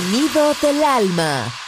Sonido del alma.